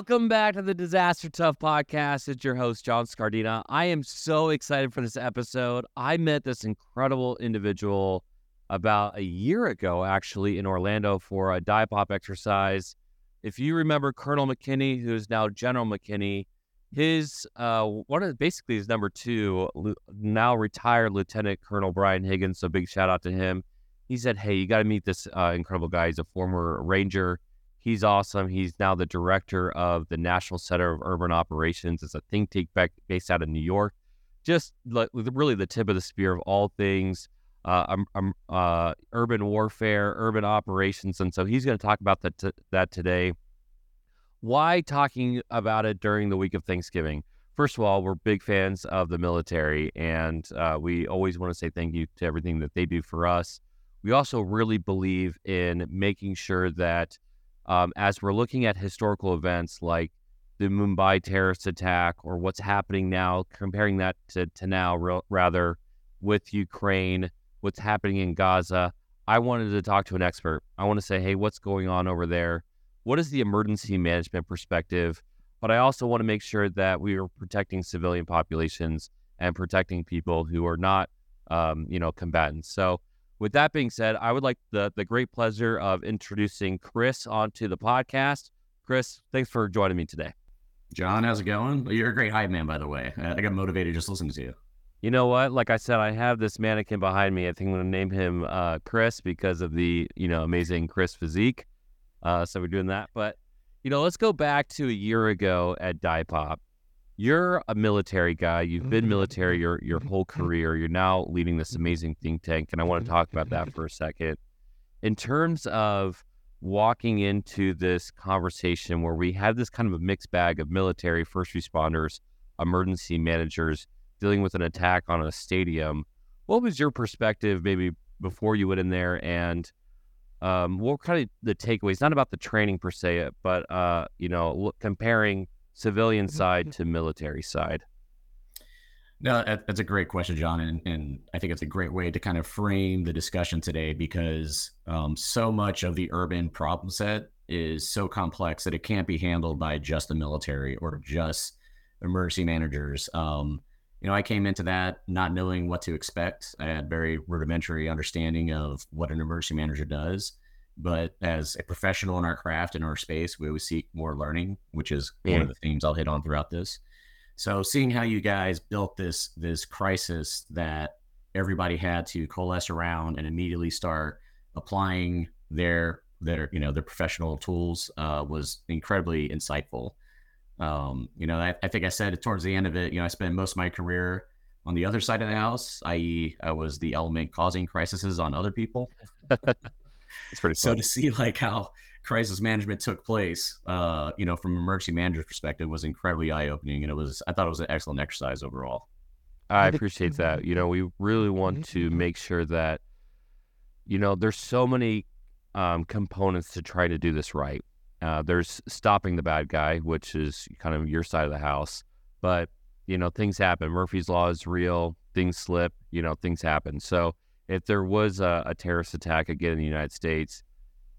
Welcome back to the Disaster Tough podcast. It's your host, John Scardena. I am so excited for this episode. I met this incredible individual about a year ago, actually, in Orlando for a dive pop exercise. If you remember Colonel McKinney, who's now General McKinney, his uh, one of basically his number two, now retired Lieutenant Colonel Brian Higgins. So big shout out to him. He said, "Hey, you got to meet this uh, incredible guy. He's a former Ranger. He's awesome. He's now the director of the National Center of Urban Operations. It's a think tank based out of New York. Just like really the tip of the spear of all things uh, um, um, uh, urban warfare, urban operations, and so he's going to talk about that t- that today. Why talking about it during the week of Thanksgiving? First of all, we're big fans of the military, and uh, we always want to say thank you to everything that they do for us. We also really believe in making sure that um, as we're looking at historical events like the Mumbai terrorist attack or what's happening now, comparing that to, to now, rather with Ukraine, what's happening in Gaza, I wanted to talk to an expert. I want to say, hey, what's going on over there? what is the emergency management perspective? But I also want to make sure that we are protecting civilian populations and protecting people who are not, um, you know, combatants. So, with that being said, I would like the the great pleasure of introducing Chris onto the podcast. Chris, thanks for joining me today. John, how's it going? You're a great hype man, by the way. I got motivated just listening to you. You know what? Like I said, I have this mannequin behind me. I think I'm going to name him uh, Chris because of the you know amazing Chris physique. Uh, so we're doing that. But, you know, let's go back to a year ago at Dive Pop. You're a military guy. You've been mm-hmm, military mm-hmm, your, your mm-hmm, whole career. You're now leading this amazing think tank. And I want to talk about that for a second. In terms of walking into this conversation where we have this kind of a mixed bag of military, first responders, emergency managers dealing with an attack on a stadium, what was your perspective maybe before you went in there and um, what kind of the takeaways? Not about the training per se, but uh, you know, look, comparing civilian mm-hmm, side to military side. No, that's a great question, John, and, and I think it's a great way to kind of frame the discussion today because um, so much of the urban problem set is so complex that it can't be handled by just the military or just emergency managers. Um, you know, I came into that not knowing what to expect. I had very rudimentary understanding of what an emergency manager does. But as a professional in our craft in our space, we always seek more learning, which is yeah. one of the themes I'll hit on throughout this. So seeing how you guys built this this crisis that everybody had to coalesce around and immediately start applying their their you know their professional tools uh, was incredibly insightful. Um, you know, I, I, think I said towards the end of it, you know, I spent most of my career on the other side of the house, i.e., I was the element causing crises on other people. it's pretty so to see like how crisis management took place, uh, you know, from an emergency manager's perspective was incredibly eye opening, and it was I thought it was an excellent exercise overall. I appreciate that. You know, we really want to make sure that, you know, there's so many um, components to try to do this right. Uh, there's stopping the bad guy, which is kind of your side of the house. But, you know, things happen. Murphy's Law is real. Things slip, you know, things happen. So if there was a, a terrorist attack again in the United States,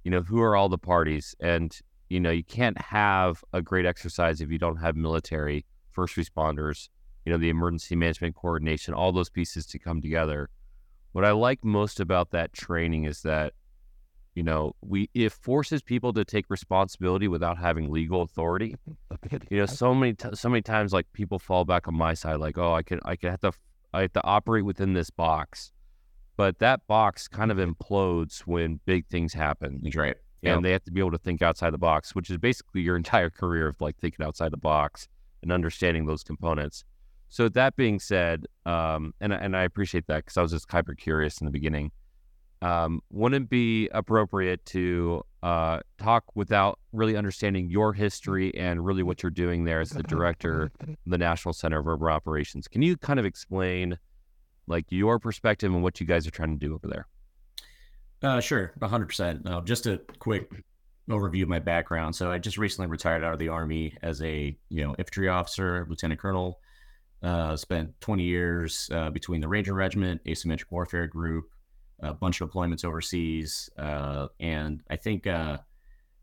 you know, who are all the parties? And, you know, you can't have a great exercise if you don't have military, first responders, you know, the emergency management coordination, all those pieces to come together. What I like most about that training is that you know we it forces people to take responsibility without having legal authority you know so many t- so many times like people fall back on my side like oh i can i can have to i have to operate within this box but that box kind of implodes when big things happen That's right. And they have to be able to think outside the box which is basically your entire career of like thinking outside the box and understanding those components. So that being said um and, and i appreciate that because i was just hyper curious in the beginning. Um, wouldn't it be appropriate to uh, talk without really understanding your history and really what you're doing there as the director of the National Center of Urban Operations? Can you kind of explain like your perspective and what you guys are trying to do over there? Uh, sure, 100%. Uh, just a quick overview of my background. So I just recently retired out of the Army as a you know infantry officer, lieutenant colonel. Uh, spent 20 years uh, between the Ranger Regiment, Asymmetric Warfare Group, a bunch of deployments overseas, uh, and I think uh,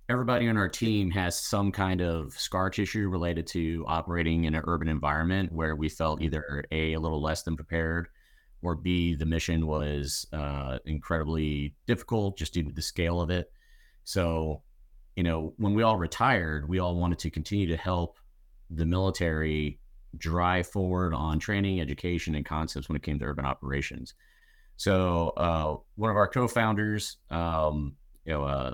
everybody on our team has some kind of scar tissue related to operating in an urban environment where we felt either a a little less than prepared or b the mission was uh, incredibly difficult just due to the scale of it so you know when we all retired we all wanted to continue to help the military drive forward on training education and concepts when it came to urban operations so uh, one of our co-founders um, you know uh,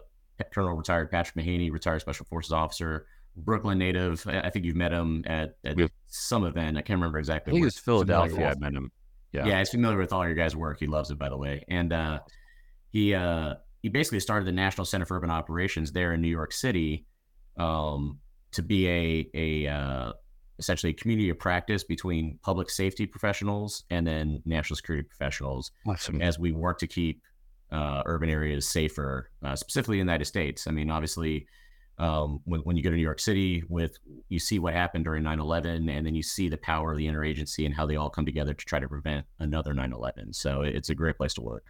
Colonel retired Patrick Mahaney, retired Special Forces officer, Brooklyn native. I think you've met him at, at some event. I can't remember exactly. I think it was Philadelphia. I met him. Yeah, yeah, he's familiar with all your guys' work. He loves it, by the way. And uh, he uh, he basically started the National Center for Urban Operations there in New York City um, to be a a uh, essentially a community of practice between public safety professionals and then national security professionals awesome. as we work to keep uh, urban areas safer, uh, specifically in the United States. I mean, obviously, um, when, when you go to New York City, with you see what happened during 9/11, and then you see the power of the interagency and how they all come together to try to prevent another 9/11. So it's a great place to work.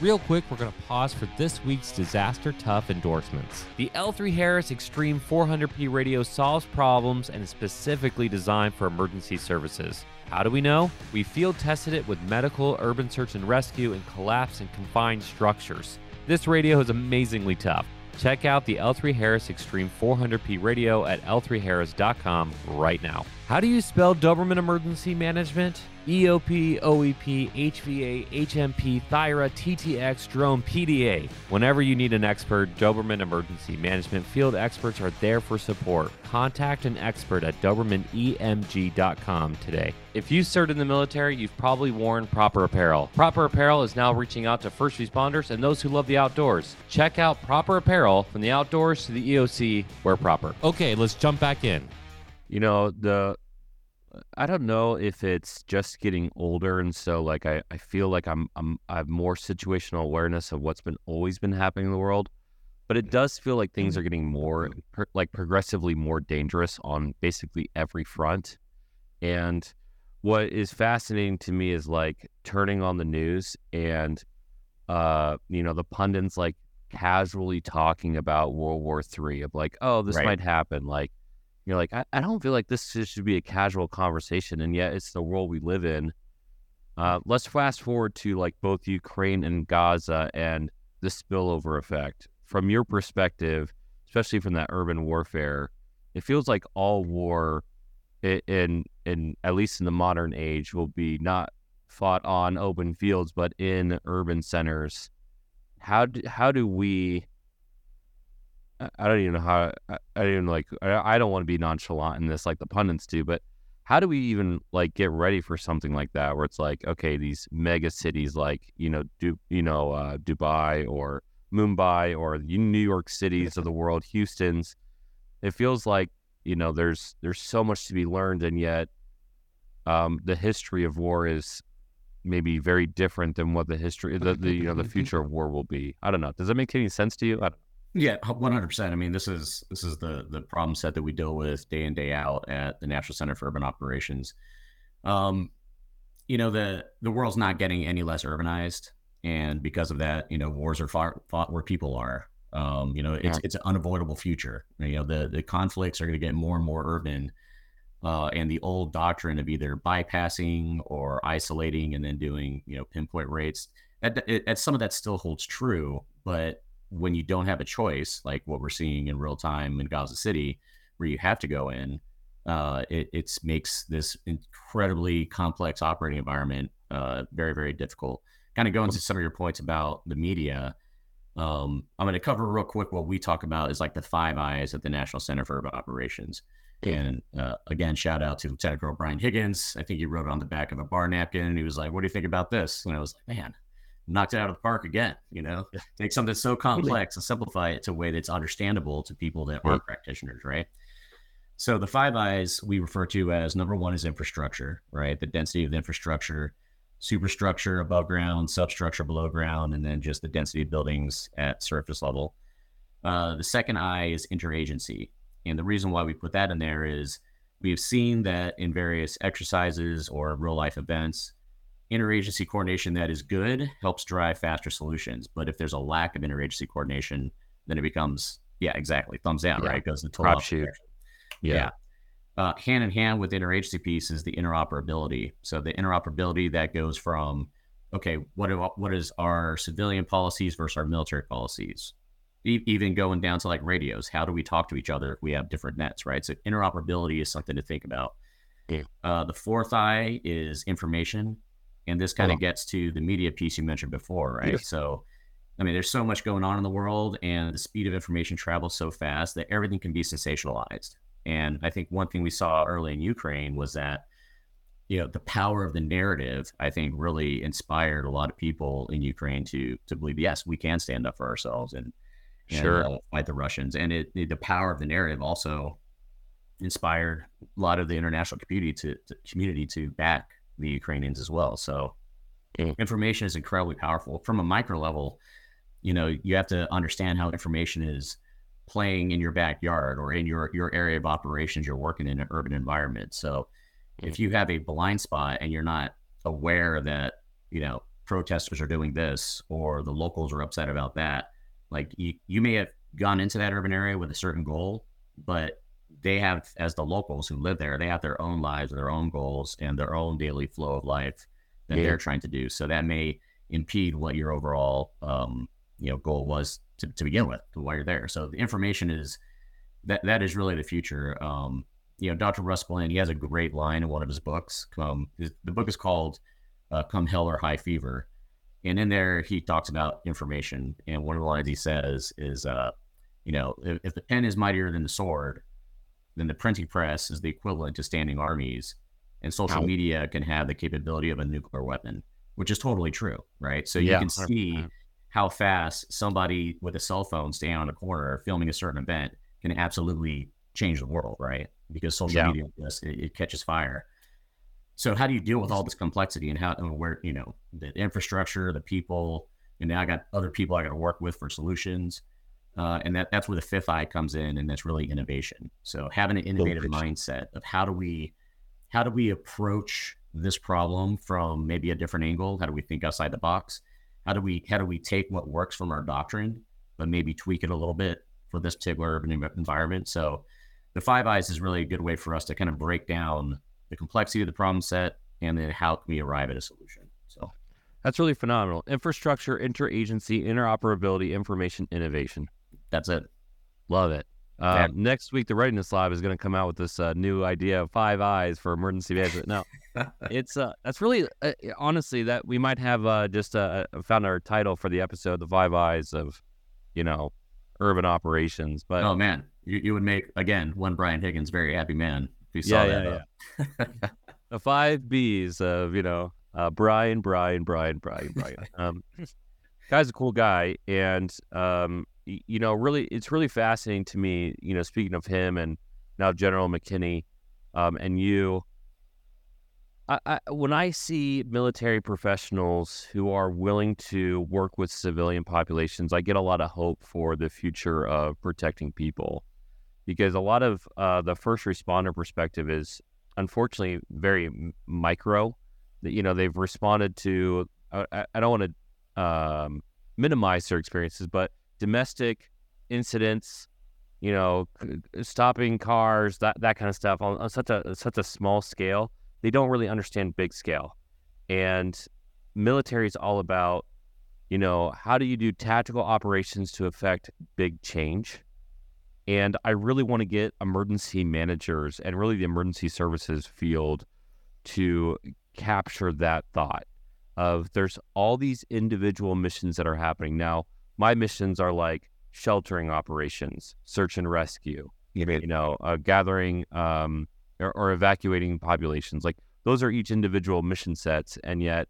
Real quick, we're going to pause for this week's Disaster Tough endorsements. The L3 Harris Extreme 400p radio solves problems and is specifically designed for emergency services. How do we know? We field tested it with medical, urban search and rescue, and collapse and confined structures. This radio is amazingly tough. Check out the L3 Harris Extreme 400p radio at l3harris.com right now. How do you spell Doberman Emergency Management? EOP, OEP, HVA, HMP, THIRA, TTX, Drone, PDA. Whenever you need an expert, Doberman Emergency Management field experts are there for support. Contact an expert at DobermanEMG.com today. If you served in the military, you've probably worn Propper Apparel. Propper Apparel is now reaching out to first responders and those who love the outdoors. Check out Propper Apparel from the outdoors to the EOC, wear Propper. Okay, let's jump back in. You know, the I don't know if it's just getting older, and so like I, I feel like I'm I'm I have more situational awareness of what's been always been happening in the world, but it does feel like things are getting more per, like progressively more dangerous on basically every front. And what is fascinating to me is like turning on the news and uh you know the pundits like casually talking about World War Three of like oh this right. might happen like you're like, I, I don't feel like this should be a casual conversation, and yet it's the world we live in. Uh, let's fast forward to like both Ukraine and Gaza and the spillover effect. From your perspective, especially from that urban warfare, it feels like all war, in in at least in the modern age, will be not fought on open fields, but in urban centers. How do, how do we I don't even know how I, I don't even like I, I don't want to be nonchalant in this like the pundits do, but how do we even like get ready for something like that where it's like okay these mega cities like you know do you know uh, Dubai or Mumbai or New York cities of the world Houston's it feels like you know there's there's so much to be learned and yet um, the history of war is maybe very different than what the history the, the you know the future of war will be. I don't know. Does that make any sense to you yeah, one hundred percent. I mean, this is this is the the problem set that we deal with day in day out at the National Center for Urban Operations. Um, you know the the world's not getting any less urbanized, and because of that, you know wars are far, fought where people are. Um, you know, it's yeah. it's an unavoidable future. You know, the the conflicts are going to get more and more urban, uh, and the old doctrine of either bypassing or isolating and then doing you know pinpoint rates. At, at some of that still holds true, but when you don't have a choice, like what we're seeing in real time in Gaza City, where you have to go in, uh, it it's makes this incredibly complex operating environment uh, very, very difficult. Kind of going to some of your points about the media. Um, I'm going to cover real quick what we talk about is like the five eyes at the National Center for Urban Operations. And uh, again, shout out to Lieutenant Colonel Brian Higgins. I think he wrote it on the back of a bar napkin. And he was like, "What do you think about this?" And I was like, "Man, knocked it out of the park again. You know, take something so complex and simplify it to a way that's understandable to people that aren't practitioners, right? So the five eyes we refer to as number one is infrastructure, right? The density of the infrastructure, superstructure above ground, substructure below ground, and then just the density of buildings at surface level. Uh, the second eye is interagency. And the reason why we put that in there is we've seen that in various exercises or real life events, interagency coordination that is good helps drive faster solutions. But if there's a lack of interagency coordination, then it becomes Yeah, exactly. Thumbs down, Yeah. right? Goes the total Crap shoot. Yeah. Yeah. Uh, hand in hand with the interagency piece is the interoperability. So the interoperability that goes from, okay, what are, what is our civilian policies versus our military policies? E- even going down to like radios, how do we talk to each other if we have different nets, right? So interoperability is something to think about. Yeah. Uh, the fourth eye is information, and this kind of gets to the media piece you mentioned before, right? Yes. So, I mean, there's so much going on in the world, and the speed of information travels so fast that everything can be sensationalized. And I think one thing we saw early in Ukraine was that, you know, the power of the narrative, I think, really inspired a lot of people in Ukraine to to believe, yes, we can stand up for ourselves and, and Sure. uh, fight the Russians. And it, it- the power of the narrative also inspired a lot of the international community to, to community to back the Ukrainians as well. So Mm. information is incredibly powerful. From a micro level, you know, you have to understand how information is playing in your backyard or in your your area of operations you're working in an urban environment. So if you have a blind spot and you're not aware that, you know, protesters are doing this or the locals are upset about that, like you, you may have gone into that urban area with a certain goal, but they have as the locals who live there, they have their own lives, their own goals and their own daily flow of life that Yeah. they're trying to do. So that may impede what your overall um, you know goal was to, to begin with while you're there. So the information is that that is really the future. Um, you know, Dr. Russ Glenn, he has a great line in one of his books. Um, his, the book is called uh, "Come Hell or High Fever," and in there he talks about information. And one of the lines he says is, uh, you know, if, if the pen is mightier than the sword, then the printing press is the equivalent to standing armies, and social Wow. media can have the capability of a nuclear weapon, which is totally true, right? So Yeah, you can see 100%. how fast somebody with a cell phone standing on a corner filming a certain event can absolutely change the world, right? Because social Yeah. media just it, it catches fire. So how do you deal with all this complexity and how and where you know the infrastructure, the people, and now I got other people I got to work with for solutions, uh, and that that's where the fifth eye comes in, and that's really innovation. So having an innovative mindset of how do we how do we approach this problem from maybe a different angle? How do we think outside the box? How do we how do we take what works from our doctrine, but maybe tweak it a little bit for this particular urban environment? So the five eyes is really a good way for us to kind of break down the complexity of the problem set and then how can we arrive at a solution. So That's really phenomenal. Infrastructure, interagency, interoperability, information, innovation. That's it. Love it. Um. Next week, the Readiness Lab is going to come out with this uh, new idea of five eyes for emergency management. No, it's uh, that's really uh, honestly that we might have uh, just uh, found our title for the episode, the five eyes of, you know, urban operations. But oh man, you, you would make again one Brian Higgins very happy man if you yeah, saw yeah, that. yeah. the five B's of you know uh, Brian, Brian, Brian, Brian, Brian. Um, guy's a cool guy, and um, you know, really, it's really fascinating to me. You know, speaking of him and now General McKinney, um, and you. I, I, when I see military professionals who are willing to work with civilian populations, I get a lot of hope for the future of protecting people, because a lot of uh, the first responder perspective is unfortunately very micro. You know they've responded to. I, I- I don't want to um, minimize their experiences, but domestic incidents, you know, stopping cars, that that kind of stuff on, on such a such a small scale. They don't really understand big scale, and military is all about, you know, how do you do tactical operations to affect big change. And I really want to get emergency managers and really the emergency services field to capture that thought of there's all these individual missions that are happening. Now, my missions are like sheltering operations, search and rescue, you know, uh, gathering um, or, or evacuating populations. Like those are each individual mission sets. And yet,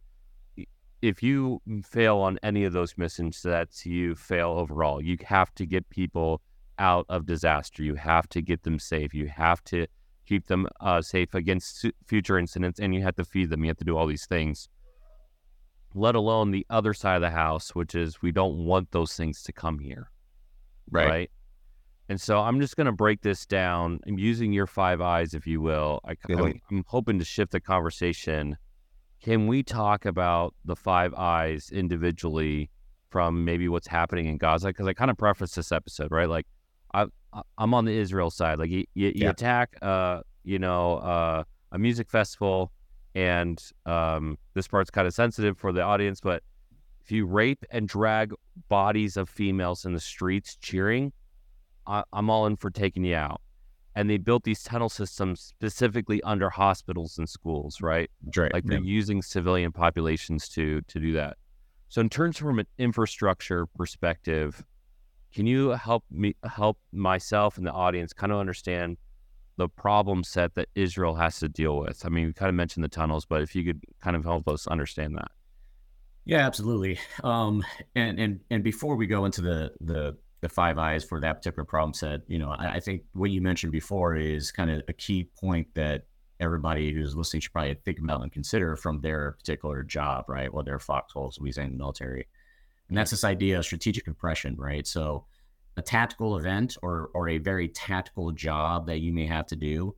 if you fail on any of those mission sets, you fail overall. You have to get people out of disaster. You have to get them safe. You have to keep them uh, safe against su- future incidents, and you have to feed them. You have to do all these things. Let alone the other side of the house, which is we don't want those things to come here, right? And so I'm just going to break this down. I'm using your five eyes, if you will. I, Yeah. I'm, hoping to shift the conversation. Can we talk about the five eyes individually from maybe what's happening in Gaza? Because I kind of prefaced this episode, right? Like, I, I'm on the Israel side. Like you, you, you attack, uh, you know, uh, a music festival, and um, this part's kind of sensitive for the audience, but if you rape and drag bodies of females in the streets cheering, I, I'm all in for taking you out. And they built these tunnel systems specifically under hospitals and schools, right? Right. Like they're yeah. using civilian populations to to do that. So in terms from an infrastructure perspective, can you help me help myself and the audience kind of understand the problem set that Israel has to deal with? I mean, we kind of mentioned the tunnels, but if you could kind of help us understand that. Yeah, absolutely. Um, and and and before we go into the the the five eyes for that particular problem set, you know, I, I think what you mentioned before is kind of a key point that everybody who's listening should probably think about and consider from their particular job, right? Well, they're foxholes, we say in the military, and that's this idea of strategic compression, right? So, a tactical event or or a very tactical job that you may have to do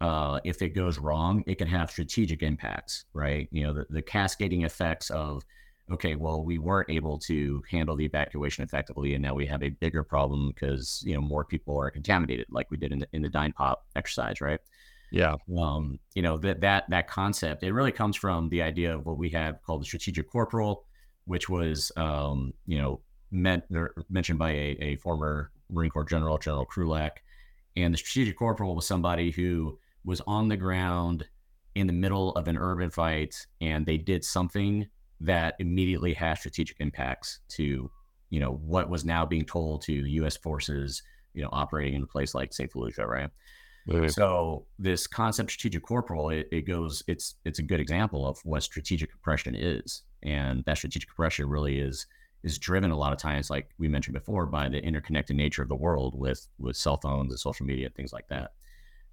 uh, if it goes wrong, it can have strategic impacts, right? You know, the, the cascading effects of okay, well, we weren't able to handle the evacuation effectively, and now we have a bigger problem because you know more people are contaminated, like we did in the in the Dine Pop exercise, right? Yeah. Um, you know that that that concept it really comes from the idea of what we have called the strategic corporal, which was um, you know meant mentioned by a, a former Marine Corps general, General Krulak, and the strategic corporal was somebody who was on the ground in the middle of an urban fight, and they did something that immediately has strategic impacts to you know what was now being told to U.S. forces, you know, operating in a place like St. Fallujah, right? right? So this concept, strategic corporal, it, it, goes. It's it's a good example of what strategic compression is, and that strategic compression really is is driven a lot of times, like we mentioned before, by the interconnected nature of the world with with cell phones and social media, things like that.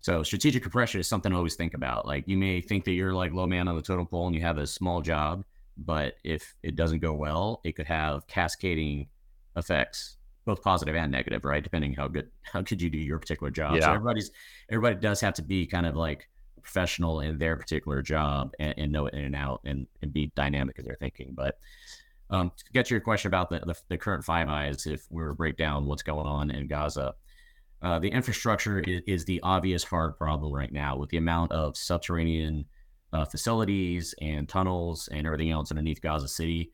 So strategic compression is something to always think about. Like you may think that you're like low man on the totem pole and you have a small job but if it doesn't go well, it could have cascading effects, both positive and negative, right? Depending how good how could you do your particular job. Yeah. So everybody's everybody does have to be kind of like professional in their particular job and, and know it in and out and, and be dynamic in their thinking. But um, to get to your question about the, the, the current Five Eyes, if we were to break down what's going on in Gaza, uh, the infrastructure is, is, the obvious hard problem right now with the amount of subterranean uh, facilities and tunnels and everything else underneath Gaza City.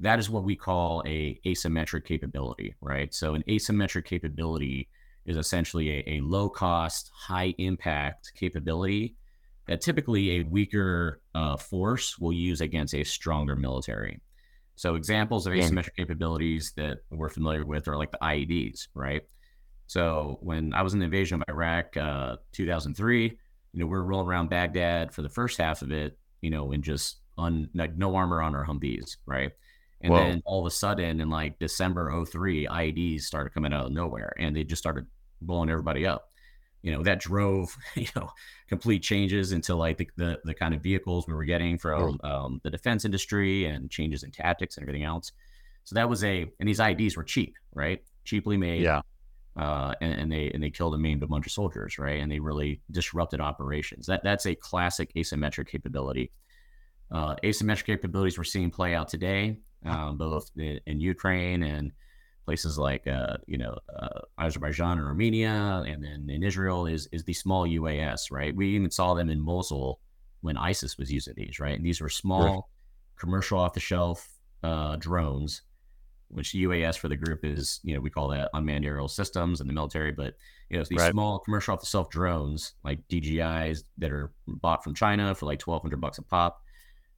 That is what we call a asymmetric capability, right? So an asymmetric capability is essentially a, a low cost, high impact capability that typically a weaker uh, force will use against a stronger military. So examples of asymmetric capabilities that we're familiar with are like the IEDs, right? So when I was in the invasion of Iraq, uh, 2003, you know, we are rolling around Baghdad for the first half of it, you know, and just on like no armor on our Humvees, right? And Whoa. then all of a sudden in like December 03, IEDs started coming out of nowhere and they just started blowing everybody up. You know, that drove, you know, complete changes into like the, the, the kind of vehicles we were getting from um, the defense industry and changes in tactics and everything else. So that was a, and these IEDs were cheap, right? Cheaply made. Yeah uh, and, and, they and they killed and maimed a bunch of soldiers, right? And they really disrupted operations. That that's a classic asymmetric capability. Uh, asymmetric capabilities we're seeing play out today, um, both in, in, Ukraine and places like uh, you know uh, Azerbaijan or Armenia, and then in Israel is is the small UAS, right? We even saw them in Mosul when ISIS was using these, right? And these were small, right. commercial off the shelf uh, drones which UAS for the group is, you know, we call that unmanned aerial systems in the military, but you know, it's these right. small commercial off the shelf drones like DJIs that are bought from China for like twelve hundred bucks a pop,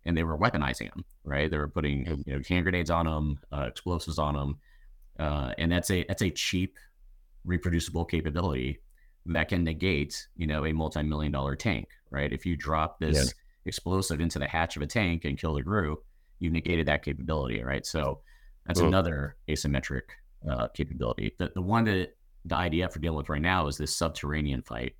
and they were weaponizing them, right? They were putting you know hand grenades on them, uh, explosives on them, uh, and that's a that's a cheap, reproducible capability that can negate you know a multi-million dollar tank, right? If you drop this yeah. explosive into the hatch of a tank and kill the crew, you negated that capability, right? So that's another asymmetric uh, capability. The, the one that the IDF are dealing with right now is this subterranean fight.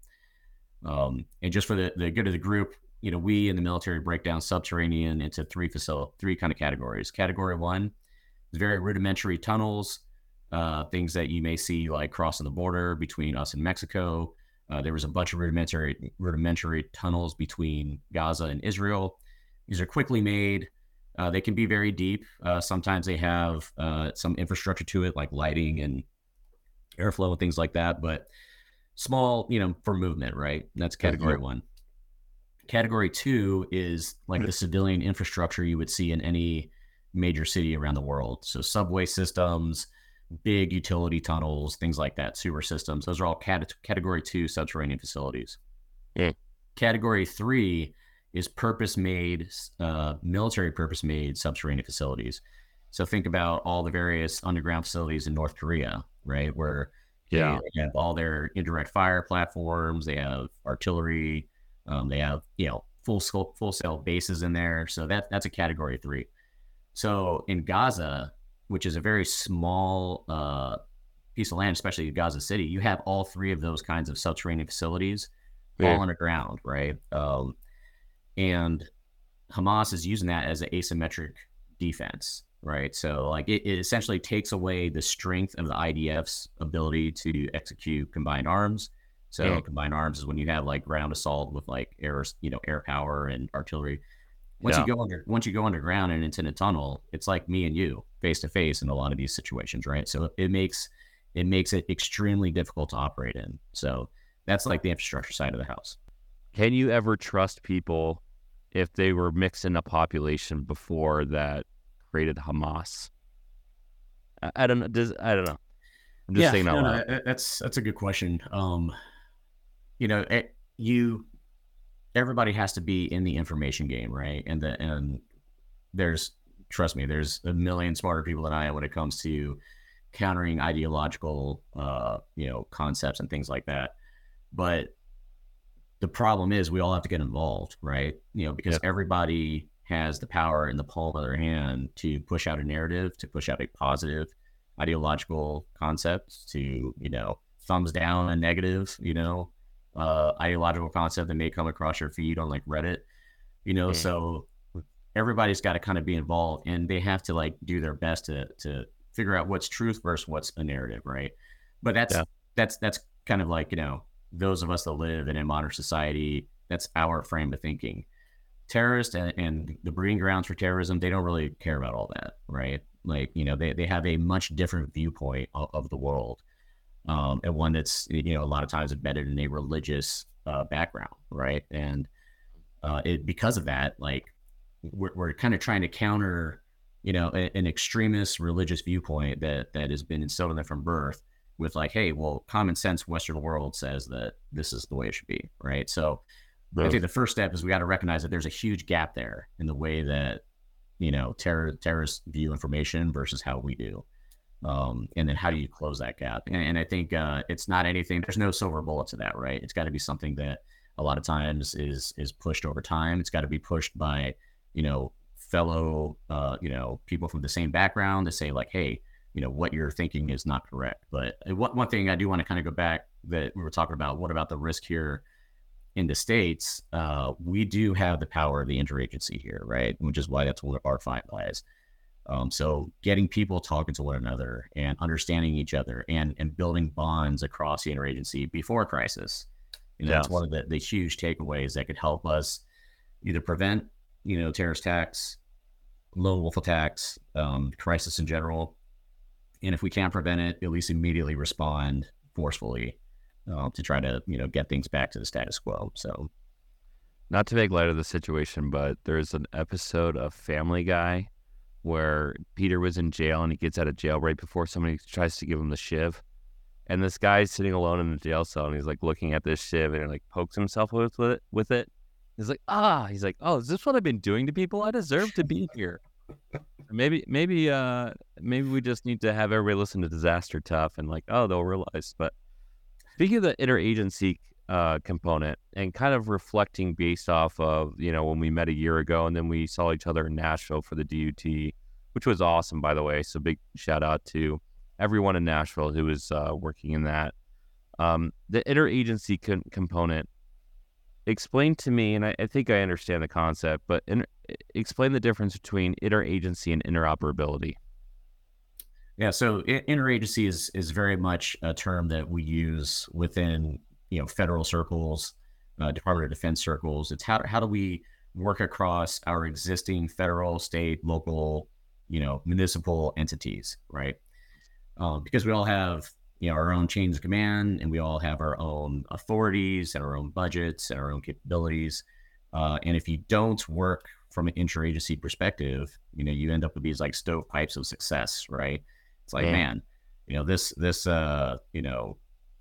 Um, and just for the, the good of the group, you know, we in the military break down subterranean into three facility, three kind of categories. Category one is very rudimentary tunnels, uh, things that you may see like crossing the border between us and Mexico. Uh, there was a bunch of rudimentary rudimentary tunnels between Gaza and Israel. These are quickly made. Uh, they can be very deep. Uh, sometimes they have uh, some infrastructure to it, like lighting and airflow and things like that. But small, you know, for movement, right? That's category mm-hmm. one. Category two is like the civilian infrastructure you would see in any major city around the world. So subway systems, big utility tunnels, things like that, sewer systems. Those are all cat- category two subterranean facilities. Yeah. Category three is purpose made, uh, military purpose made subterranean facilities. So think about all the various underground facilities in North Korea, right? Where yeah. they have all their indirect fire platforms, they have artillery, um, they have you know full scope, full sail bases in there. So that that's a category three. So in Gaza, which is a very small uh, piece of land, especially Gaza City, you have all three of those kinds of subterranean facilities yeah. all underground, right? Um, and Hamas is using that as an asymmetric defense, right? So like it, it, essentially takes away the strength of the IDF's ability to execute combined arms. So yeah. combined arms is when you have like ground assault with like air, you know, air power and artillery. Once yeah. you go under, once you go underground and into a tunnel, it's like me and you face to face in a lot of these situations, right? So it makes it makes it extremely difficult to operate in. So that's like the infrastructure side of the house. Can you ever trust people if they were mixed in a population before that created Hamas? I, I don't know. Does I don't know. I'm just yeah, saying no, no, that's that's a good question. Um, you know, it, you everybody has to be in the information game, right? And the and there's trust me, there's a million smarter people than I am when it comes to countering ideological, uh, you know, concepts and things like that. But the problem is we all have to get involved, right? You know, because everybody has the power in the palm of their hand to push out a narrative, to push out a positive ideological concept, to, you know, thumbs down a negative, you know, uh, ideological concept that may come across your feed on like Reddit, you know, mm. so everybody's got to kind of be involved and they have to like do their best to, to figure out what's truth versus what's a narrative. Right. But that's, yeah. that's, that's kind of like, you know, those of us that live in a modern society, that's our frame of thinking. Terrorists and, and the breeding grounds for terrorism, they don't really care about all that, right? Like, you know, they, they have a much different viewpoint of, of the world. Um, and one that's, you know, a lot of times embedded in a religious uh, background, right? And uh, it, because of that, like, we're, we're kind of trying to counter, you know, a, an extremist religious viewpoint that that has been instilled in them from birth with like, hey, well, common sense Western world says that this is the way it should be, right? So I think the first step is we got to recognize that there's a huge gap there in the way that you know terror terrorists view information versus how we do. Um, and then how do you close that gap? And, and I think uh, it's not anything. There's no silver bullet to that, right? It's got to be something that a lot of times is is pushed over time. It's got to be pushed by you know fellow uh, you know people from the same background to say like, hey, you know what you're thinking is not correct. But one, one thing I do want to kind of go back that we were talking about. What about the risk here in the states? Uh, we do have the power of the interagency here, right? Which is why that's what our fight lies. Um, so getting people talking to one another and understanding each other and and building bonds across the interagency before a crisis. You know, yes. that's one of the, the huge takeaways that could help us either prevent, you know, terrorist attacks, lone wolf attacks, um, crisis in general, and if we can't prevent it, at least immediately respond forcefully uh, to try to you know get things back to the status quo. So, not to make light of the situation, but there's an episode of Family Guy where Peter was in jail and he gets out of jail right before somebody tries to give him the shiv. And this guy's sitting alone in the jail cell and he's like looking at this shiv and he like pokes himself with, with it with it. He's like, ah, he's like, oh, is this what I've been doing to people? I deserve to be here. Maybe, maybe, uh, maybe we just need to have everybody listen to Disaster Tough and like, oh, they'll realize. But speaking of the interagency uh, component and kind of reflecting based off of you know when we met a year ago and then we saw each other in Nashville for the DUT, which was awesome by the way. So big shout out to everyone in Nashville who was uh, working in that. Um, the interagency component explain to me, and I, I, think I understand the concept, but in, explain the difference between interagency and interoperability. Yeah, so interagency is is very much a term that we use within you know federal circles, uh, Department of Defense circles. It's how how do we work across our existing federal, state, local, you know, municipal entities, right? Um, because we all have you know our own chains of command, and we all have our own authorities and our own budgets and our own capabilities. Uh, and if you don't work from an interagency perspective, you know, you end up with these like stovepipes of success, right? It's like, man, you know, this this uh, you know,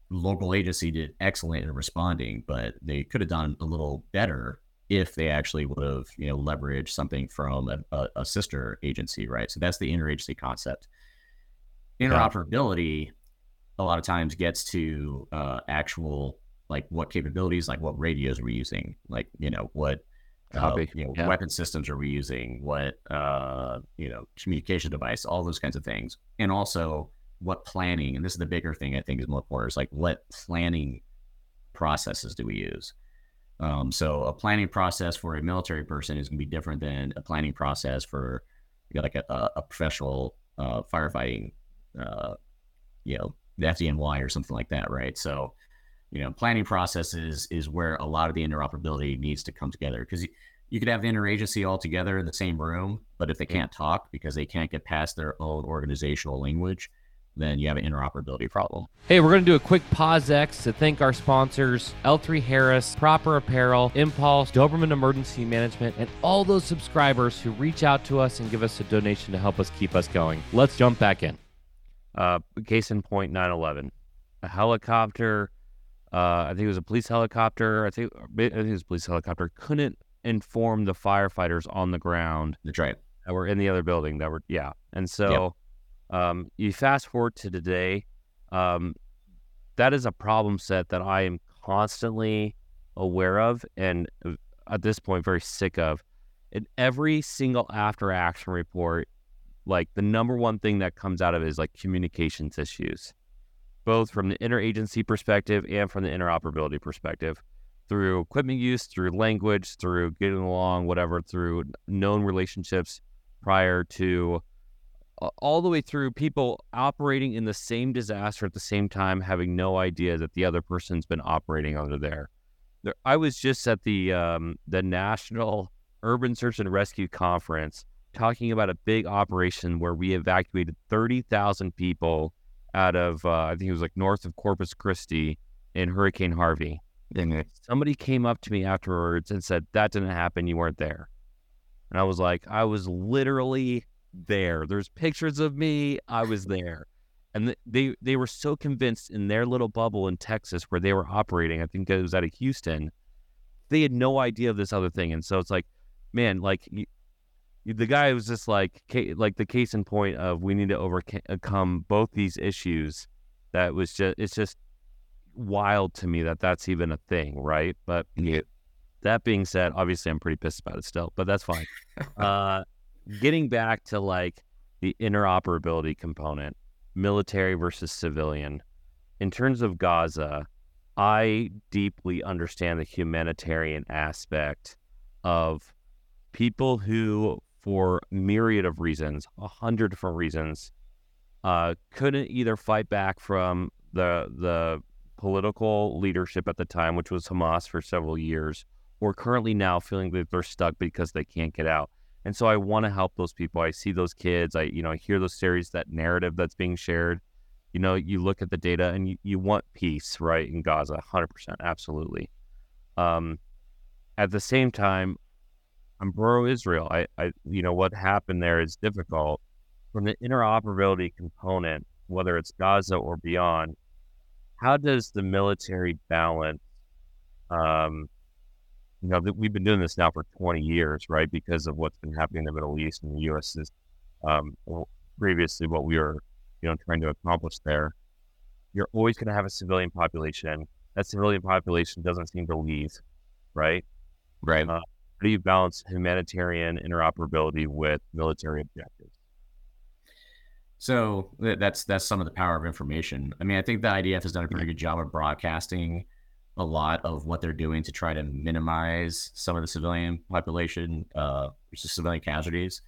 local agency did excellent in responding, but they could have done a little better if they actually would have, you know, leveraged something from a, a, a sister agency, right? So that's the interagency concept. Interoperability, yeah. a lot of times gets to uh, actual like what capabilities, like what radios we're using, like you know what uh, you know, yeah. weapon systems are we using, what uh, you know, communication device, all those kinds of things, and also what planning. And this is the bigger thing I think is more important. Is like what planning processes do we use? Um, so a planning process for a military person is going to be different than a planning process for you know, like a, a professional uh, firefighting, uh, you know, the FDNY or something like that, right? So you know, planning processes is where a lot of the interoperability needs to come together because you, you could have interagency all together in the same room, but if they can't talk because they can't get past their own organizational language, then you have an interoperability problem. Hey, we're going to do a quick pause X to thank our sponsors L3 Harris, Propper Apparel, Impulse, Doberman Emergency Management, and all those subscribers who reach out to us and give us a donation to help us keep us going. Let's jump back in. Uh, case in point 9 11. A helicopter uh, I think it was a police helicopter. I think, I think it was a police helicopter. Couldn't inform the firefighters on the ground. That's right. That were in the other building. That were yeah. And so, yep. Um, you fast forward to today. Um, that is a problem set that I am constantly aware of, and uh, at this point, very sick of. In every single after action report, like the number one thing that comes out of it is like communications issues both from the interagency perspective and from the interoperability perspective through equipment use, through language, through getting along, whatever, through known relationships prior to all the way through people operating in the same disaster at the same time, having no idea that the other person's been operating under there. there I was just at the um, the National Urban Search and Rescue Conference talking about a big operation where we evacuated 30,000 people out of uh, I think it was like north of Corpus Christi in Hurricane Harvey. And somebody came up to me afterwards and said that didn't happen. You weren't there. And I was like, I was literally there. There's pictures of me. I was there. And they they were so convinced in their little bubble in Texas where they were operating. I think it was out of Houston. They had no idea of this other thing. And so it's like, man, like the guy was just like like the case in point of we need to overcome both these issues that was just it's just wild to me that that's even a thing right but yeah. that being said obviously i'm pretty pissed about it still but that's fine uh getting back to like the interoperability component military versus civilian in terms of gaza i deeply understand the humanitarian aspect of people who for myriad of reasons, a hundred different reasons, uh, couldn't either fight back from the the political leadership at the time, which was Hamas for several years, or currently now feeling that they're stuck because they can't get out. And so I want to help those people. I see those kids. I you know I hear those stories, that narrative that's being shared. You know, you look at the data and you, you want peace, right, in Gaza, hundred percent, absolutely. Um, at the same time, I'm pro Israel. I, I, you know, what happened there is difficult. From the interoperability component, whether it's Gaza or beyond, how does the military balance? Um, you know, that we've been doing this now for 20 years, right? Because of what's been happening in the Middle East and the U.S. is um, previously what we were, you know, trying to accomplish there. You're always going to have a civilian population. That civilian population doesn't seem to leave, right? Right. Uh, how do you balance humanitarian interoperability with military objectives? So that's that's some of the power of information. I mean, I think the IDF has done a pretty good job of broadcasting a lot of what they're doing to try to minimize some of the civilian population, uh, civilian casualties.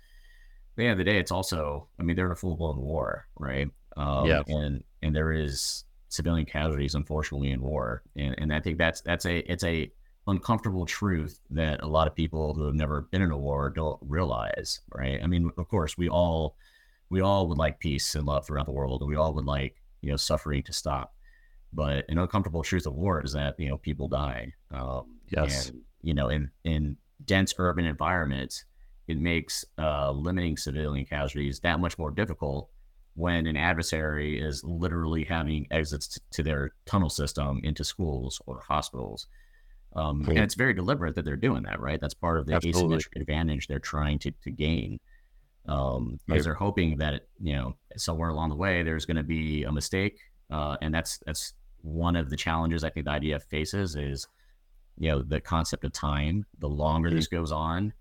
At the end of the day, it's also, I mean, they're in a full blown war, right? Um, yeah. And and there is civilian casualties, unfortunately, in war, and and I think that's that's a it's a uncomfortable truth that a lot of people who have never been in a war don't realize, right? I mean, of course, we all we all would like peace and love throughout the world, and we all would like you know suffering to stop. But an uncomfortable truth of war is that you know people die. Um, yes. And, you know, in in dense urban environments, it makes uh, limiting civilian casualties that much more difficult when an adversary is literally having exits to their tunnel system into schools or hospitals. Um, and it's very deliberate that they're doing that, right? That's part of the Absolutely. asymmetric advantage they're trying to, to gain. Um, because they're hoping that you know somewhere along the way there's going to be a mistake, uh, and that's that's one of the challenges I think the IDF faces is you know the concept of time. The longer mm-hmm. this goes on,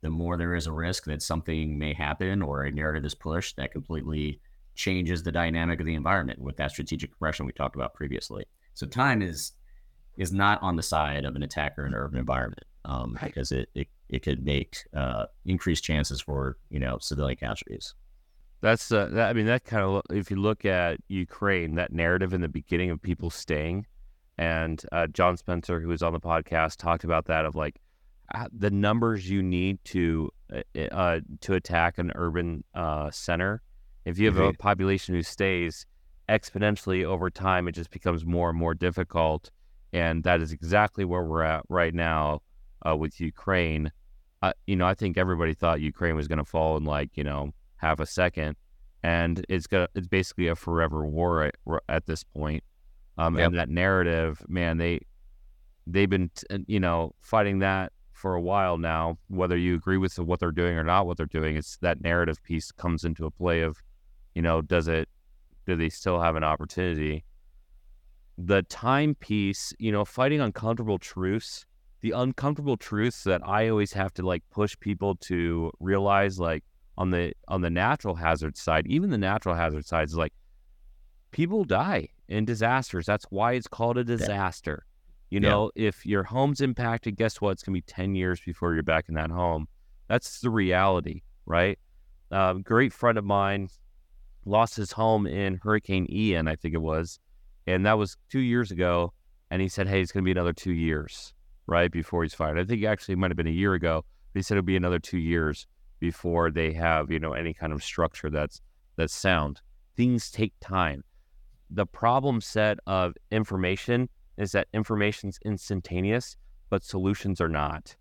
the more there is a risk that something may happen or a narrative is pushed that completely changes the dynamic of the environment with that strategic compression we talked about previously. So time is is not on the side of an attacker in an urban environment um, right. because it, it it could make uh, increased chances for you know civilian casualties. That's uh, that, I mean that kind of if you look at Ukraine, that narrative in the beginning of people staying, and uh, John Spencer, who was on the podcast, talked about that of like uh, the numbers you need to uh, uh, to attack an urban center. If you have mm-hmm. a population who stays exponentially over time, it just becomes more and more difficult and that is exactly where we're at right now uh, with Ukraine. Uh, you know, I think everybody thought Ukraine was going to fall in like you know half a second, and it's gonna it's basically a forever war at, at this point. Um, yep. And that narrative, man, they they've been you know fighting that for a while now. Whether you agree with what they're doing or not, what they're doing, it's that narrative piece comes into a play of, you know, does it do they still have an opportunity? the timepiece, you know, fighting uncomfortable truths, the uncomfortable truths that I always have to like push people to realize, like on the on the natural hazard side, even the natural hazard side is like people die in disasters. That's why it's called a disaster. You know, yeah. if your home's impacted, guess what? It's gonna be ten years before you're back in that home. That's the reality, right? Um, great friend of mine lost his home in Hurricane Ian, I think it was and that was two years ago. And he said, "Hey, it's going to be another two years, right, before he's fired." I think actually it might have been a year ago, but he said it'll be another two years before they have you know any kind of structure that's that's sound. Things take time. The problem set of information is that information's instantaneous, but solutions are not.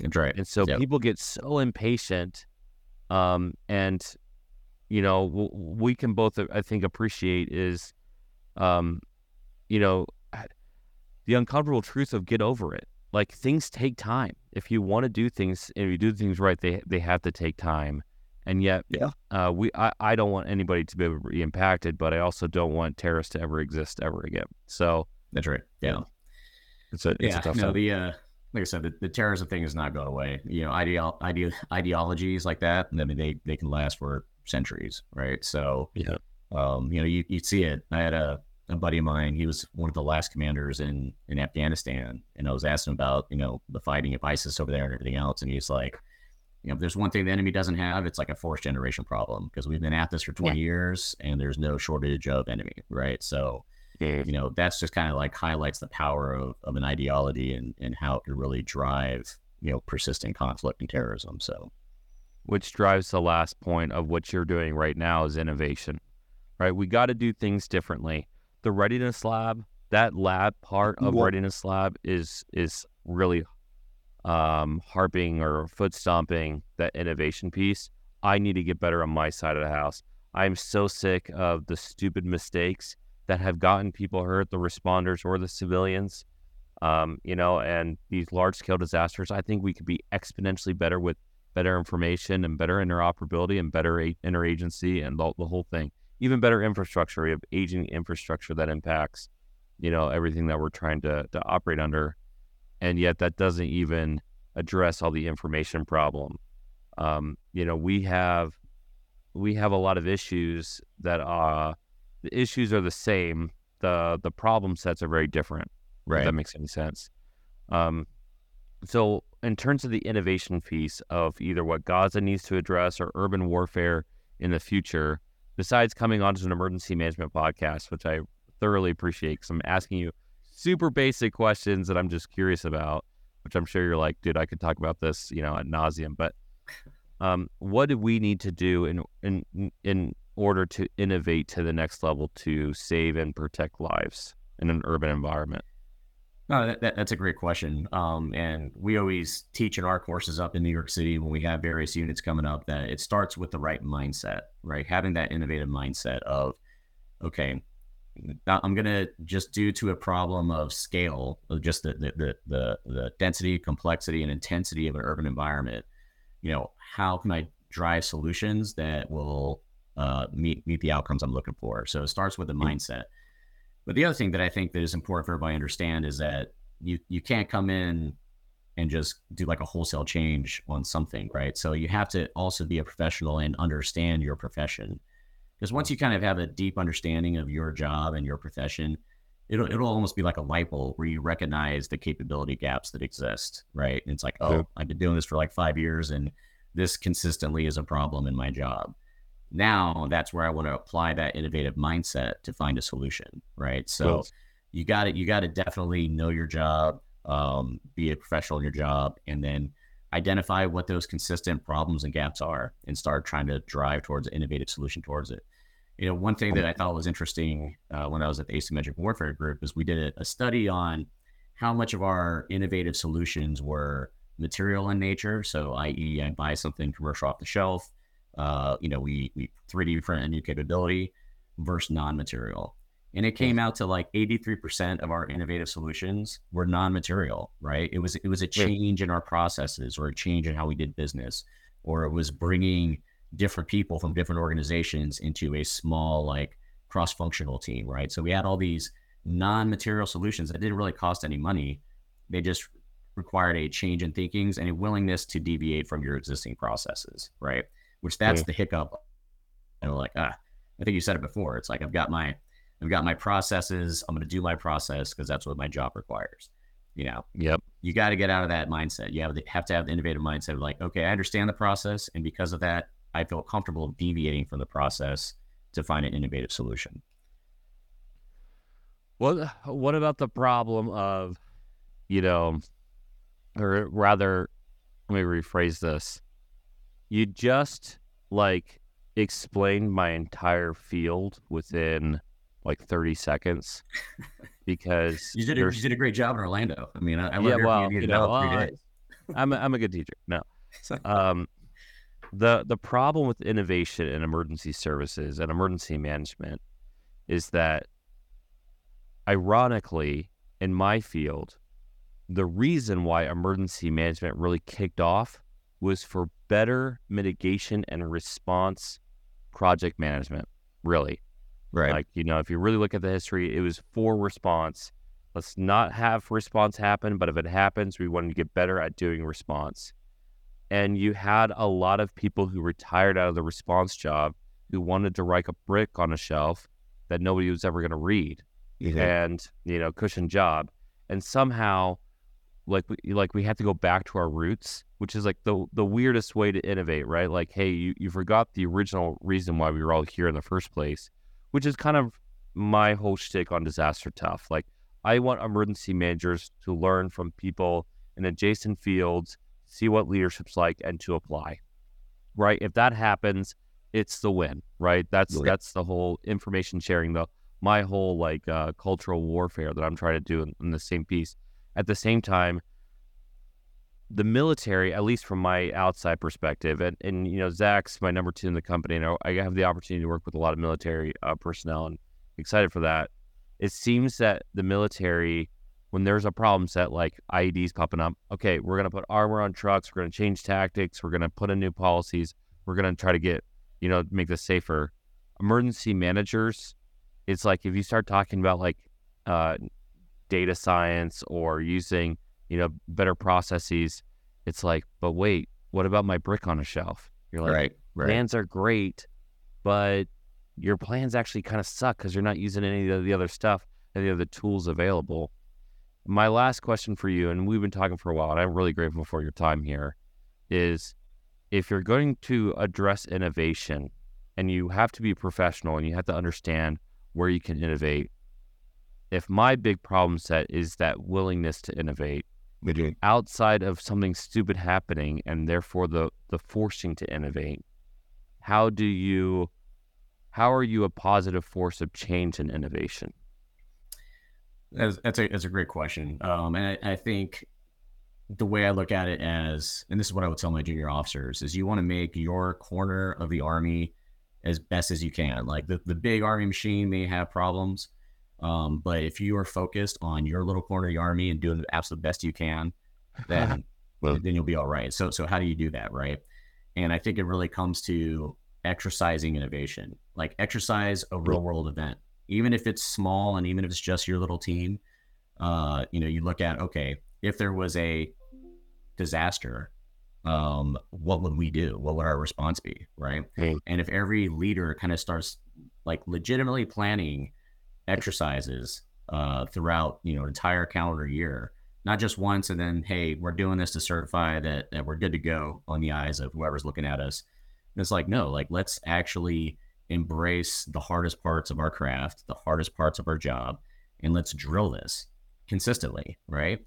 That's right. And so yep. people get so impatient, um, and you know w- we can both I think appreciate is um, you know, the uncomfortable truth of get over it. Like things take time. If you want to do things, if you do things right, they they have to take time. And yet, yeah, uh, we I, I don't want anybody to be, able to be impacted, but I also don't want terrorists to ever exist ever again. So that's right. Yeah, it's a it's yeah. A tough no, the uh, like I said, the, the terrorism thing is not going away. You know, ideal, ideal ideologies like that, I mean, they they can last for centuries, right? So yeah, um, you know, you, you see it. I had a, a buddy of mine. He was one of the last commanders in, in Afghanistan. And I was asking about, you know, the fighting of ISIS over there and everything else. And he's like, you know, if there's one thing the enemy doesn't have, it's like a fourth generation problem because we've been at this for 20 yeah. years and there's no shortage of enemy, right? So, yeah. you know, that's just kind of like highlights the power of, of an ideology and, and how it can really drive, you know, persistent conflict and terrorism. So, which drives the last point of what you're doing right now is innovation right? We got to do things differently. The readiness lab, that lab part of readiness lab is is really um, harping or foot stomping that innovation piece. I need to get better on my side of the house. I'm so sick of the stupid mistakes that have gotten people hurt, the responders or the civilians. Um, you know, and these large scale disasters, I think we could be exponentially better with better information and better interoperability and better a- interagency and the, the whole thing even better infrastructure. We have aging infrastructure that impacts, you know, everything that we're trying to to operate under, and yet that doesn't even address all the information problem. Um, you know, we have we have a lot of issues that are the issues are the same. the The problem sets are very different. Right. If that makes any sense. Um, so, in terms of the innovation piece of either what Gaza needs to address or urban warfare in the future, besides coming onto an emergency management podcast, which I thoroughly appreciate because I'm asking you super basic questions that I'm just curious about, which I'm sure you're like, dude, I could talk about this, you know, at nauseum. But um, what do we need to do in in in order to innovate to the next level to save and protect lives in an urban environment? No, that, that, that's a great question. Um, and we always teach in our courses up in New York City when we have various units coming up that it starts with the right mindset, right? Having that innovative mindset of, okay, I'm going to just due to a problem of scale, of just the, the, the, the, the density, complexity, and intensity of an urban environment, you know, how can I drive solutions that will uh, meet, meet the outcomes I'm looking for? So it starts with the mindset. But the other thing that I think that is important for everybody to understand is that you you can't come in and just do like a wholesale change on something, right? So you have to also be a professional and understand your profession. Because once you kind of have a deep understanding of your job and your profession, it'll it'll almost be like a light bulb where you recognize the capability gaps that exist, right? And it's like, oh, I've been doing this for like five years and this consistently is a problem in my job now that's where I want to apply that innovative mindset to find a solution, right? So cool. you got to you got to definitely know your job, um, be a professional in your job, and then identify what those consistent problems and gaps are, and start trying to drive towards an innovative solution towards it. You know, one thing that I thought was interesting uh, when I was at the asymmetric warfare group is we did a, a study on how much of our innovative solutions were material in nature. So, i.e., I buy something commercial off the shelf uh, you know, we we 3D print a new capability versus non-material. And it came out to like 83% of our innovative solutions were non-material, right? It was it was a change in our processes or a change in how we did business, or it was bringing different people from different organizations into a small like cross-functional team, right? So we had all these non-material solutions that didn't really cost any money. They just required a change in thinkings and a willingness to deviate from your existing processes, right? Which that's yeah. the hiccup. And we're like, ah, I think you said it before. It's like I've got my I've got my processes. I'm going to do my process because that's what my job requires. You know. Yep. You got to get out of that mindset. You have, to, have to have the innovative mindset of like, okay, I understand the process, and because of that, I feel comfortable deviating from the process to find an innovative solution. What What about the problem of, you know, or rather, let me rephrase this you just like explained my entire field within like 30 seconds because you did, a, you did a great job in Orlando. I mean, I, I yeah, well, you, you know, I, I'm a, I'm a good teacher. No, um, the the problem with innovation in emergency services and emergency management is that, ironically, in my field, the reason why emergency management really kicked off was for better mitigation and response project management, really. Right. Like, you know, if you really look at the history, it was for response. Let's not have response happen, but if it happens, we want to get better at doing response. And you had a lot of people who retired out of the response job who wanted to write a brick on a shelf that nobody was ever going to read. And, you know, cushion job. And somehow like we like we had to go back to our roots, which is like the the weirdest way to innovate, right? Like, hey, you, you forgot the original reason why we were all here in the first place, which is kind of my whole shtick on disaster tough. Like, I want emergency managers to learn from people in adjacent fields, see what leadership's like, and to apply. Right? If that happens, it's the win, right? That's yeah. that's the whole information sharing, the my whole like uh, cultural warfare that I'm trying to do in, in the same piece at the same time, the military, at least from my outside perspective, and, and you know, Zach's my number two in the company, and I have the opportunity to work with a lot of military uh, personnel, and excited for that. It seems that the military, when there's a problem set like IEDs popping up, okay, we're going to put armor on trucks, we're going to change tactics, we're going to put in new policies, we're going to try to get, you know, make this safer. Emergency managers, it's like if you start talking about like uh, data science or using, you know, better processes, it's like, but wait, what about my brick on a shelf? You're like, right, right. plans are great, but your plans actually kind of suck because you're not using any of the other stuff, any of the tools available. My last question for you, and we've been talking for a while, and I'm really grateful for your time here, is if you're going to address innovation and you have to be professional and you have to understand where you can innovate, if my big problem set is that willingness to innovate outside of something stupid happening and therefore the the forcing to innovate how do you how are you a positive force of change and innovation? That's, that's a that's a great question, um, and I, I think the way I look at it as, and this is what I would tell my junior officers, is you want to make your corner of the army as best as you can. Like the, the big army machine may have problems, um, but if you are focused on your little corner of the army and doing the absolute best you can, then well, then you'll be all right. So so how do you do that, right? And I think it really comes to exercising innovation. Like exercise a real world event, even if it's small and even if it's just your little team. Uh, you know, you look at okay, if there was a disaster, um, what would we do? What would our response be, right? Mm. And if every leader kind of starts like legitimately planning exercises uh, throughout, you know, an entire calendar year, not just once and then, hey, we're doing this to certify that, that we're good to go on the eyes of whoever's looking at us. And it's like, no, like let's actually embrace the hardest parts of our craft, the hardest parts of our job, and let's drill this consistently, right?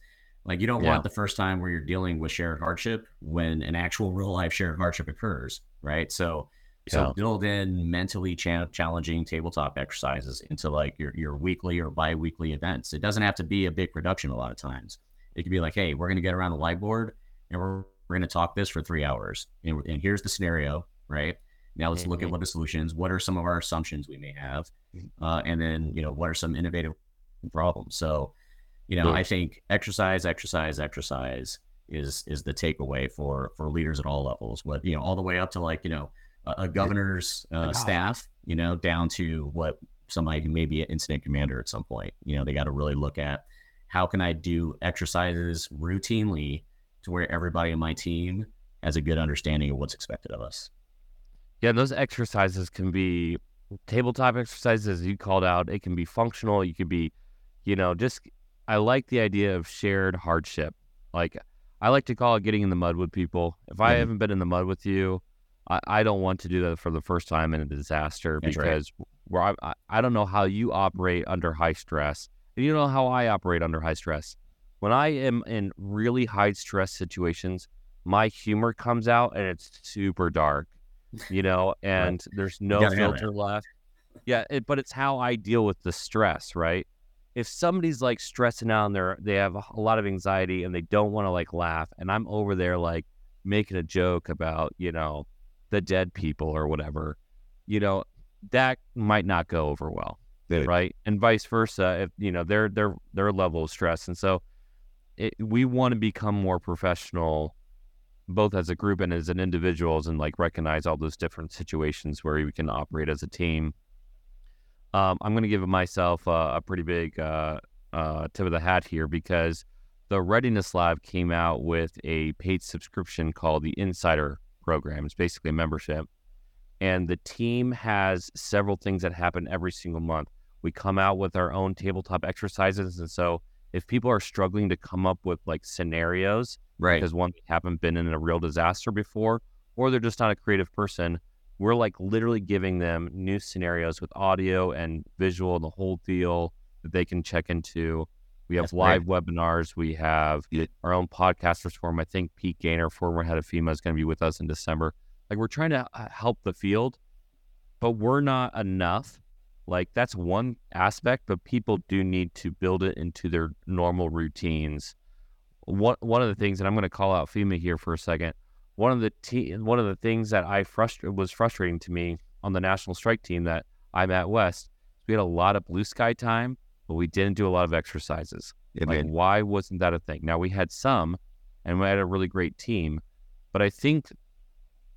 Like you don't yeah. want the first time where you're dealing with shared hardship when an actual real life shared hardship occurs, right? So so build in mentally cha- challenging tabletop exercises into like your, your weekly or bi-weekly events. It doesn't have to be a big production a lot of times. It could be like, hey, we're going to get around the whiteboard and we're, we're going to talk this for three hours. And, and here's the scenario, right? Now let's look at mm-hmm. what the solutions, what are some of our assumptions we may have? Mm-hmm. Uh, and then, you know, what are some innovative problems? So you know, I think exercise, exercise, exercise is is the takeaway for for leaders at all levels. What you know, all the way up to like you know a, a governor's uh, staff, you know, down to what somebody who may be an incident commander at some point. You know, they got to really look at how can I do exercises routinely to where everybody in my team has a good understanding of what's expected of us. Yeah, those exercises can be tabletop exercises you called out. It can be functional. You could be, you know, just I like the idea of shared hardship. Like I like to call it getting in the mud with people. If I mm-hmm. haven't been in the mud with you, I, I, don't want to do that for the first time in a disaster That's because right. where I, I don't know how you operate under high stress, and you know how I operate under high stress. When I am in really high stress situations, my humor comes out and it's super dark, you know, and right. there's no filter left. Yeah, it, but it's how I deal with the stress, right? if somebody's like stressing out and they're they have a lot of anxiety and they don't want to like laugh and I'm over there like making a joke about, you know, the dead people or whatever, you know, that might not go over well. Yeah. Right. And vice versa. If you know their their their level of stress. And so it, we want to become more professional both as a group and as an individuals and like recognize all those different situations where we can operate as a team um, I'm going to give myself uh, a pretty big uh, uh, tip of the hat here because the Readiness Lab came out with a paid subscription called the Insider Program. It's basically a membership. And the team has several things that happen every single month. We come out with our own tabletop exercises. And so if people are struggling to come up with like scenarios, right? Because one, they haven't been in a real disaster before, or they're just not a creative person, we're like literally giving them new scenarios with audio and visual and the whole deal that they can check into. We have That's live great. webinars. We have our own podcasters forum. I think Pete Gaynor, former head of FEMA, is going to be with us in December. Like we're trying to uh, help the field, but we're not enough. Like that's one aspect, but people do need to build it into their normal routines. One one of the things, and I'm going to call out FEMA here for a second one of the te- one of the things that I frust- was frustrating to me on the national strike team that I'm at West, we had a lot of blue sky time, but we didn't do a lot of exercises. Yeah, like, man. why wasn't that a thing? Now we had some, and we had a really great team, but I think,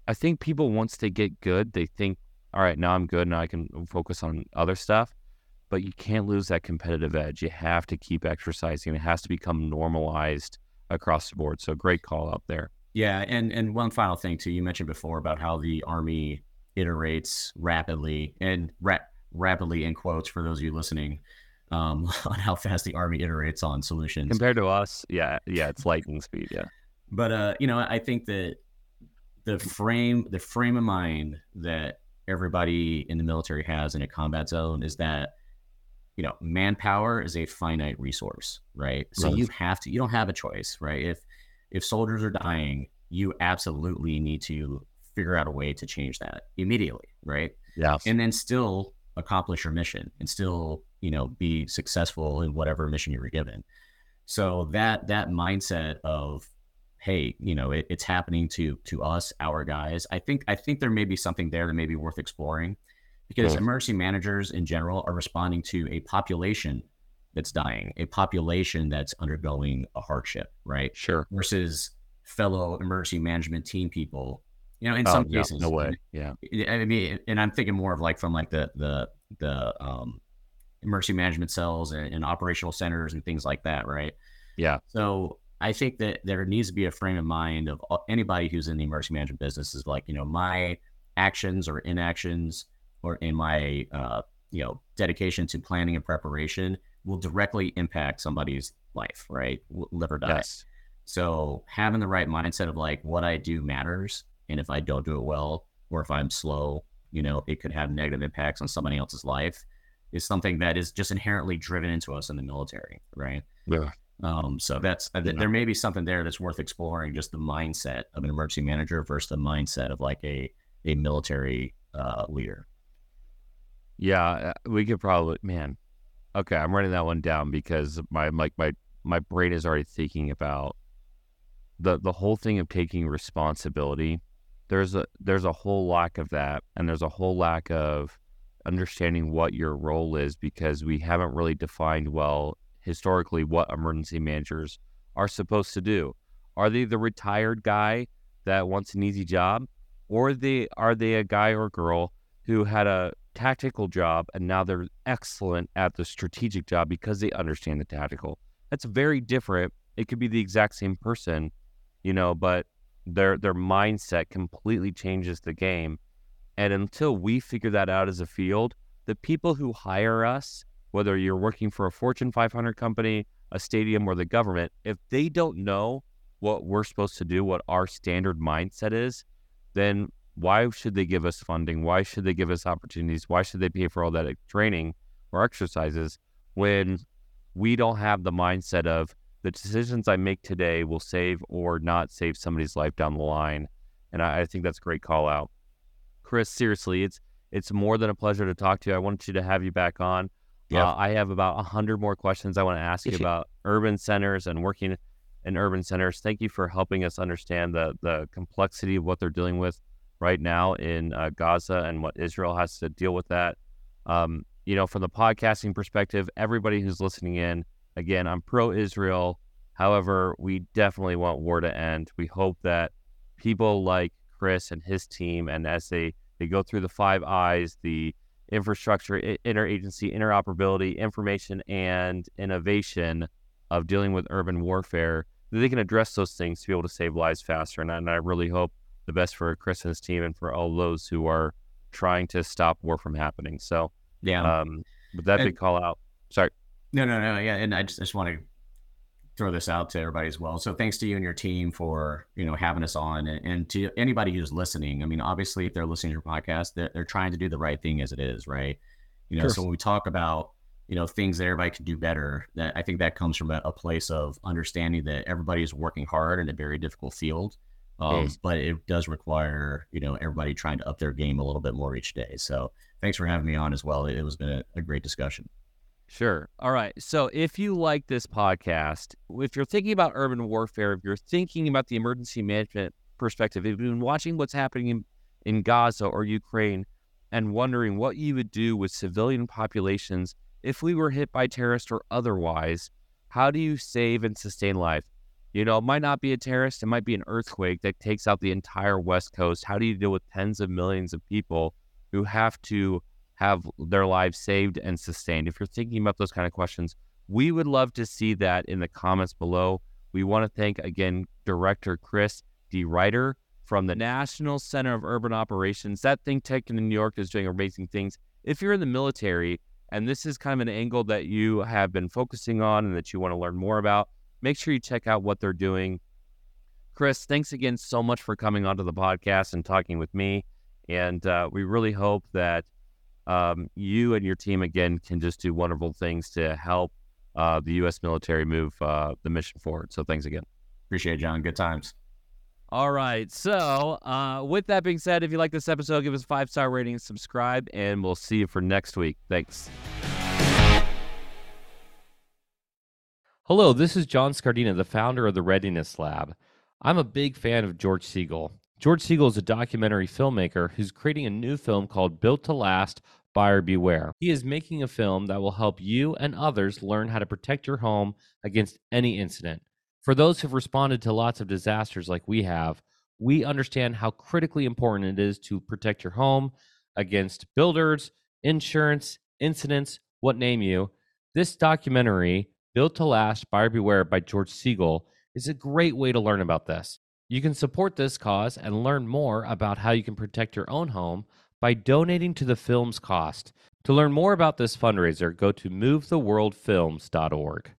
I think people once they get good, they think, all right, now I'm good, now I can focus on other stuff. But you can't lose that competitive edge. You have to keep exercising. It has to become normalized across the board. So great call out there. Yeah, and and one final thing too, you mentioned before about how the army iterates rapidly and ra- rapidly in quotes for those of you listening um, on how fast the army iterates on solutions compared to us. Yeah, yeah, it's lightning speed. Yeah, but uh, you know, I think that the frame the frame of mind that everybody in the military has in a combat zone is that you know manpower is a finite resource right so right. you have to you don't have a choice right if if soldiers are dying, you absolutely need to figure out a way to change that immediately, right? Yeah. And then still accomplish your mission and still, you know, be successful in whatever mission you were given. So that that mindset of, hey, you know, it, it's happening to to us, our guys. I think I think there may be something there that may be worth exploring because hmm. emergency managers in general are responding to a population that's dying, a population that's undergoing a hardship, right? Sure. Versus fellow emergency management team people. You know, in Oh, some no, cases, no way. Yeah. I mean, and I'm thinking more of like from like the the the um, emergency management cells and, and operational centers and things like that, right? Yeah. So I think that there needs to be a frame of mind of uh, anybody who's in the emergency management business is like, you know, my actions or inactions or in my uh, you know dedication to planning and preparation will directly impact somebody's life, right? Live or die. Yes. So having the right mindset of like what I do matters, and if I don't do it well, or if I'm slow, you know, it could have negative impacts on somebody else's life, is something that is just inherently driven into us in the military, right? Yeah. Um, so that's uh, Yeah. there may be something there that's worth exploring, just the mindset of an emergency manager versus the mindset of like a a military uh, leader. Yeah, uh, we could probably, man. Okay, I'm writing that one down because my like my my brain is already thinking about the the whole thing of taking responsibility. There's a there's a whole lack of that, and there's a whole lack of understanding what your role is because we haven't really defined well historically what emergency managers are supposed to do. Are they the retired guy that wants an easy job, or they are they a guy or girl who had a tactical job and now they're excellent at the strategic job because they understand the tactical. That's very different. It could be the exact same person, you know, but their their mindset completely changes the game. And until we figure that out as a field, the people who hire us, whether you're working for a Fortune 500 company, a stadium, or the government, if they don't know what we're supposed to do, what our standard mindset is, then why should they give us funding? Why should they give us opportunities? Why should they pay for all that training or exercises when we don't have the mindset of the decisions I make today will save or not save somebody's life down the line? And I, I think that's a great call out. Chris, seriously, it's it's more than a pleasure to talk to you. I wanted you to have you back on. Yeah. Uh, I have about a hundred more questions I want to ask you about urban centers and working in urban centers. Thank you for helping us understand the the complexity of what they're dealing with right now in uh, Gaza and what Israel has to deal with that. Um, you know, from the podcasting perspective, everybody who's listening in, again, I'm pro Israel. However, we definitely want war to end. We hope that people like Chris and his team, and as they, they go through the five I's, the infrastructure, i- interagency, interoperability, information, and innovation of dealing with urban warfare, that they can address those things to be able to save lives faster. And I, and I really hope the best for Chris and his team and for all those who are trying to stop war from happening. So, Yeah. um, with that big call out, sorry. No, no, no. Yeah, and I just, just want to throw this out to everybody as well. So thanks to you and your team for you know having us on, and, and to anybody who's listening. I mean, obviously, if they're listening to your podcast, they're, they're trying to do the right thing as it is, right? You know, Sure. so when we talk about you know things that everybody can do better, that I think that comes from a, a place of understanding that everybody is working hard in a very difficult field. Um, Mm. But it does require, you know, everybody trying to up their game a little bit more each day. So thanks for having me on as well. It, it was been a, a great discussion. Sure. All right. So if you like this podcast, if you're thinking about urban warfare, if you're thinking about the emergency management perspective, if you've been watching what's happening in, in Gaza or Ukraine and wondering what you would do with civilian populations if we were hit by terrorists or otherwise, how do you save and sustain life? You know, it might not be a terrorist, it might be an earthquake that takes out the entire West Coast. How do you deal with tens of millions of people who have to have their lives saved and sustained? If you're thinking about those kind of questions, we would love to see that in the comments below. We want to thank again Director Chris De Ruyter from the National Center of Urban Operations. That think tank in New York is doing amazing things. If you're in the military and this is kind of an angle that you have been focusing on and that you want to learn more about, make sure you check out what they're doing. Chris, thanks again so much for coming onto the podcast and talking with me. And uh, we really hope that um, you and your team again can just do wonderful things to help uh, the U.S. military move uh, the mission forward. So thanks again. Appreciate it, John. Good times. All right. So, uh, with that being said, if you like this episode, give us a five star rating, subscribe, and we'll see you for next week. Thanks. Hello, this is John Scardena, the founder of the Readiness Lab. I'm a big fan of George Siegel. George Siegel is a documentary filmmaker who's creating a new film called Built to Last Buyer Beware. He is making a film that will help you and others learn how to protect your home against any incident. For those who've responded to lots of disasters like we have, we understand how critically important it is to protect your home against builders, insurance, incidents, what name you. This documentary, Built to Last Buyer Beware by George Siegel, is a great way to learn about this. You can support this cause and learn more about how you can protect your own home by donating to the film's cost. To learn more about this fundraiser, go to movetheworldfilms.org.